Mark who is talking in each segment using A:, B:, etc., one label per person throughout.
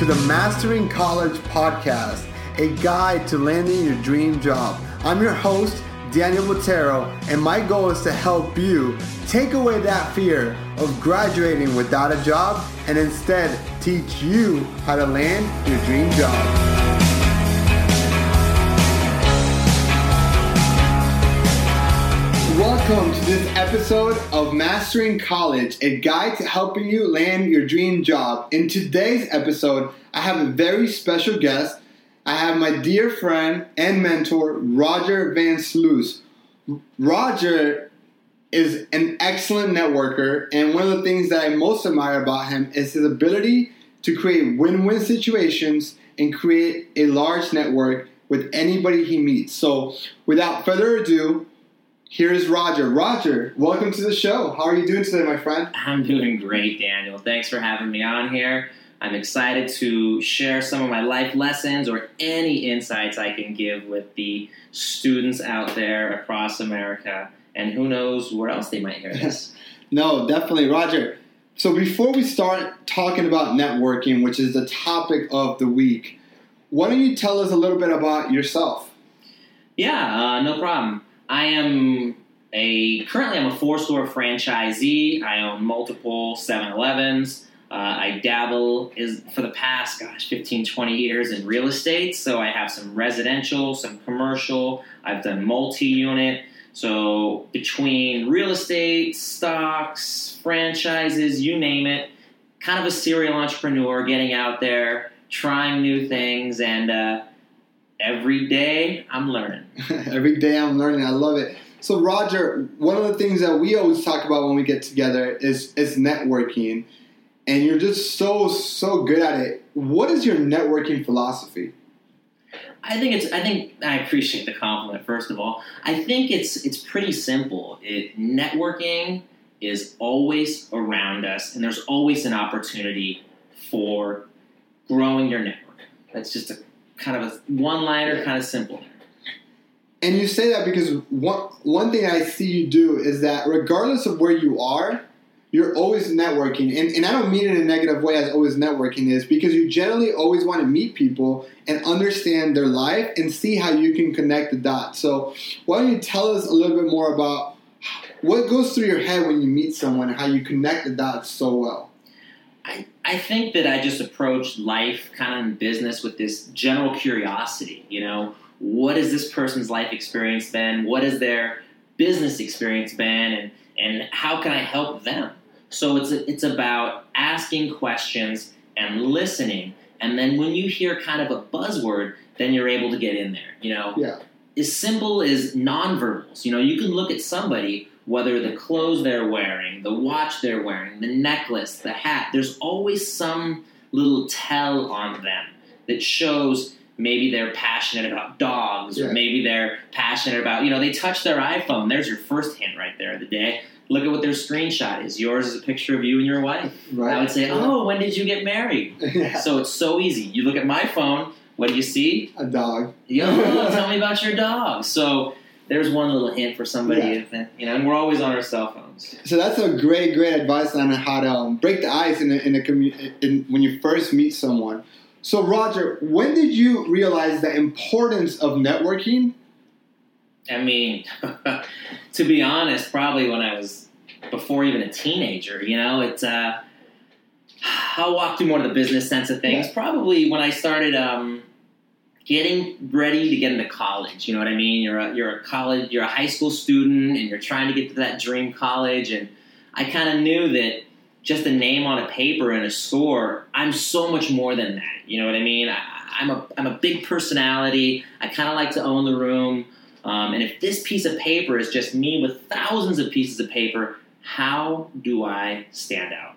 A: to the Mastering College podcast, a guide to landing your dream job. I'm your host, Daniel Motero, and my goal is to help you take away that fear of graduating without a job and instead teach you how to land your dream job. Welcome to this episode of Mastering College, a guide to helping you land your dream job. In today's episode, I have a very special guest. I have my dear friend and mentor, Roger Van Sluis. Roger is an excellent networker, and one of the things that I most admire about him is his ability to create win win situations and create a large network with anybody he meets. So, without further ado, Here's Roger. Roger, welcome to the show. How are you doing today, my friend?
B: I'm doing great, Daniel. Thanks for having me on here. I'm excited to share some of my life lessons or any insights I can give with the students out there across America. And who knows where else they might hear this.
A: no, definitely, Roger. So before we start talking about networking, which is the topic of the week, why don't you tell us a little bit about yourself?
B: Yeah, uh, no problem. I am a currently I'm a four store franchisee. I own multiple 7-Elevens. Uh, I dabble is for the past gosh 15 20 years in real estate. So I have some residential, some commercial. I've done multi-unit. So between real estate, stocks, franchises, you name it, kind of a serial entrepreneur, getting out there, trying new things, and uh, every day I'm learning.
A: every day I'm learning. I love it. So Roger, one of the things that we always talk about when we get together is is networking. And you're just so so good at it. What is your networking philosophy?
B: I think it's. I think I appreciate the compliment. First of all, I think it's it's pretty simple. It networking is always around us, and there's always an opportunity for growing your network. That's just a kind of a one liner, kind of simple.
A: And you say that because one one thing I see you do is that regardless of where you are, you're always networking. And, and I don't mean it in a negative way as always networking is because you generally always want to meet people and understand their life and see how you can connect the dots. So why don't you tell us a little bit more about what goes through your head when you meet someone, and how you connect the dots so well?
B: I, I think that I just approach life kind of in business with this general curiosity. You know, what has this person's life experience been? What has their business experience been? And, and how can I help them? So it's, it's about asking questions and listening. And then when you hear kind of a buzzword, then you're able to get in there. You know,
A: yeah.
B: as simple as nonverbals. You know, you can look at somebody whether the clothes they're wearing, the watch they're wearing, the necklace, the hat, there's always some little tell on them that shows maybe they're passionate about dogs yeah. or maybe they're passionate about, you know, they touch their iPhone. There's your first hint right there of the day. Look at what their screenshot is. Yours is a picture of you and your wife. Right. I would say, oh, when did you get married? yeah. So it's so easy. You look at my phone, what do you see?
A: A dog.
B: Yo, tell me about your dog. So there's one little hint for somebody, yeah. you know, and we're always on our cell phones.
A: So that's a great, great advice on how to um, break the ice in a, in a community when you first meet someone. So, Roger, when did you realize the importance of networking?
B: I mean, to be honest, probably when I was before even a teenager. You know, it's uh, I'll walk through more of the business sense of things. Yeah. Probably when I started. Um, getting ready to get into college. You know what I mean? You're a, you're a college, you're a high school student, and you're trying to get to that dream college. And I kind of knew that just a name on a paper and a score, I'm so much more than that. You know what I mean? I, am a I'm a big personality. I kind of like to own the room. Um, and if this piece of paper is just me with thousands of pieces of paper, how do I stand out?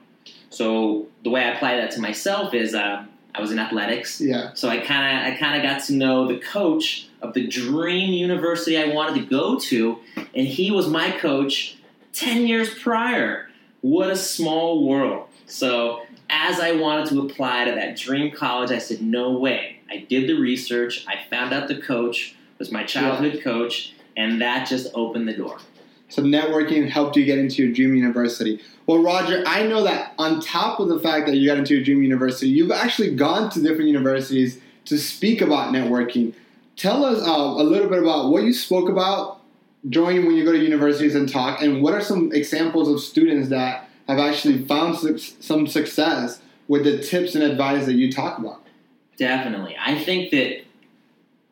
B: So the way I apply that to myself is. Uh, I was in athletics.
A: Yeah.
B: So I kind of I kind of got to know the coach of the dream university I wanted to go to, and he was my coach ten years prior. What a small world. So as I wanted to apply to that dream college, I said, no way. I did the research. I found out the coach was my childhood yeah. coach, and that just opened the door.
A: So networking helped you get into your dream university. Well, Roger, I know that on top of the fact that you got into your dream university, you've actually gone to different universities to speak about networking. Tell us uh, a little bit about what you spoke about during when you go to universities and talk, and what are some examples of students that have actually found su- some success with the tips and advice that you talk about?
B: Definitely. I think that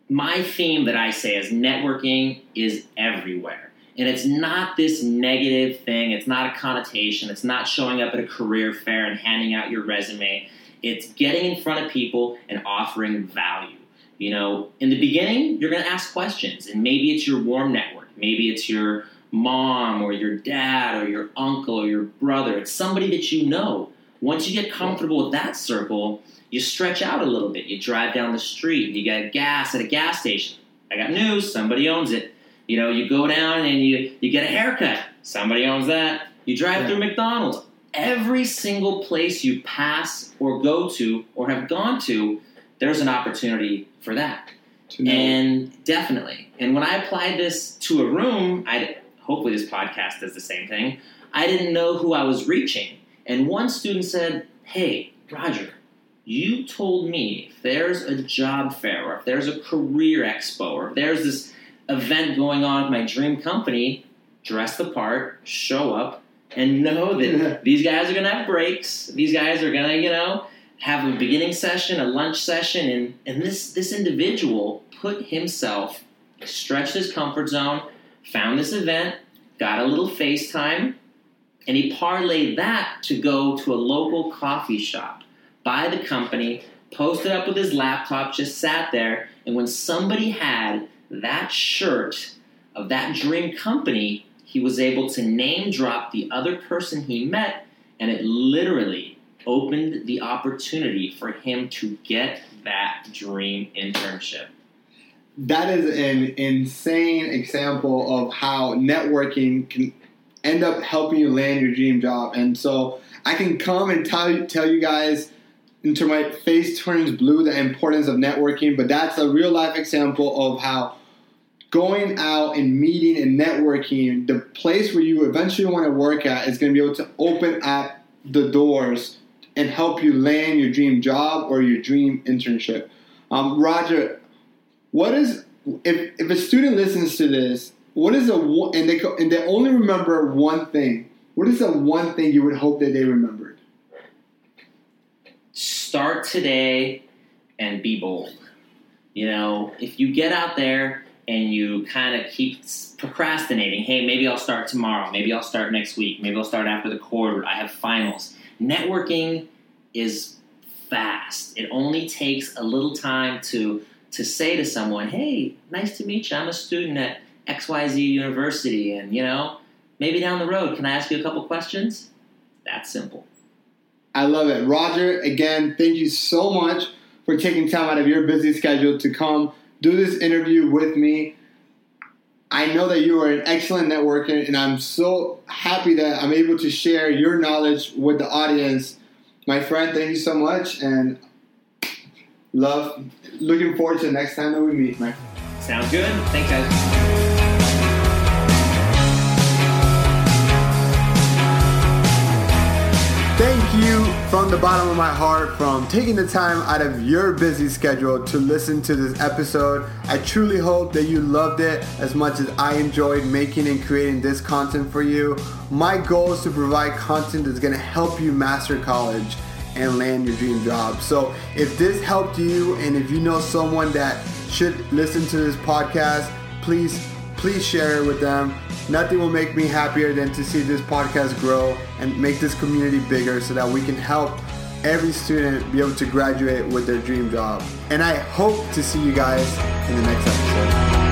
B: my theme that I say is networking is everywhere. And it's not this negative thing, it's not a connotation, it's not showing up at a career fair and handing out your resume. It's getting in front of people and offering value. You know, in the beginning, you're going to ask questions, and maybe it's your warm network, maybe it's your mom or your dad or your uncle or your brother. It's somebody that you know. Once you get comfortable with that circle, you stretch out a little bit. You drive down the street, you get gas at a gas station. I got news, somebody owns it. You know, you go down and you, you get a haircut, somebody owns that. You drive
A: Yeah.
B: through McDonald's. Every single place you pass or go to or have gone to, there's an opportunity for that. And definitely. And when I applied this to a room, I hopefully this podcast does the same thing. I didn't know who I was reaching. And one student said, Hey, Roger, you told me if there's a job fair or if there's a career expo or if there's this event going on with my dream company, dress the part, show up, and know that these guys are going to have breaks. These guys are going to, you know, have a beginning session, a lunch session, and, and this, this individual put himself, stretched his comfort zone, found this event, got a little FaceTime, and he parlayed that to go to a local coffee shop, by the company, posted up with his laptop, just sat there, and when somebody had that shirt of that dream company, he was able to name drop the other person he met, and it literally opened the opportunity for him to get that dream internship.
A: that is an insane example of how networking can end up helping you land your dream job. And so I can come and tell tell you guys until my face turns blue the importance of networking, but that's a real life example of how going out and meeting and networking, the place where you eventually want to work at is going to be able to open up the doors and help you land your dream job or your dream internship. Um, Roger, what is if, if a student listens to this what is a and they and they only remember one thing what is the one thing you would hope that they remembered
B: start today and be bold. You know, if you get out there and you kind of keep procrastinating, hey, maybe I'll start tomorrow, maybe I'll start next week, maybe I'll start after the quarter, I have finals. Networking is fast. It only takes a little time to to say to someone, "Hey, nice to meet you. I'm a student at XYZ University and, you know, maybe down the road, can I ask you a couple questions?" That's simple.
A: i love it roger again thank you so much for taking time out of your busy schedule to come do this interview with me i know that you are an excellent networker and i'm so happy that i'm able to share your knowledge with the audience my friend thank you so much and love looking forward to the next time that we meet my
B: Sounds good. Thanks, guys.
A: Thank you from the bottom of my heart from taking the time out of your busy schedule to listen to this episode. I truly hope that you loved it as much as I enjoyed making and creating this content for you. My goal is to provide content that's going to help you master college and land your dream job. So, if this helped you and if you know someone that should listen to this podcast, please please share it with them. Nothing will make me happier than to see this podcast grow and make this community bigger so that we can help every student be able to graduate with their dream job. And I hope to see you guys in the next episode.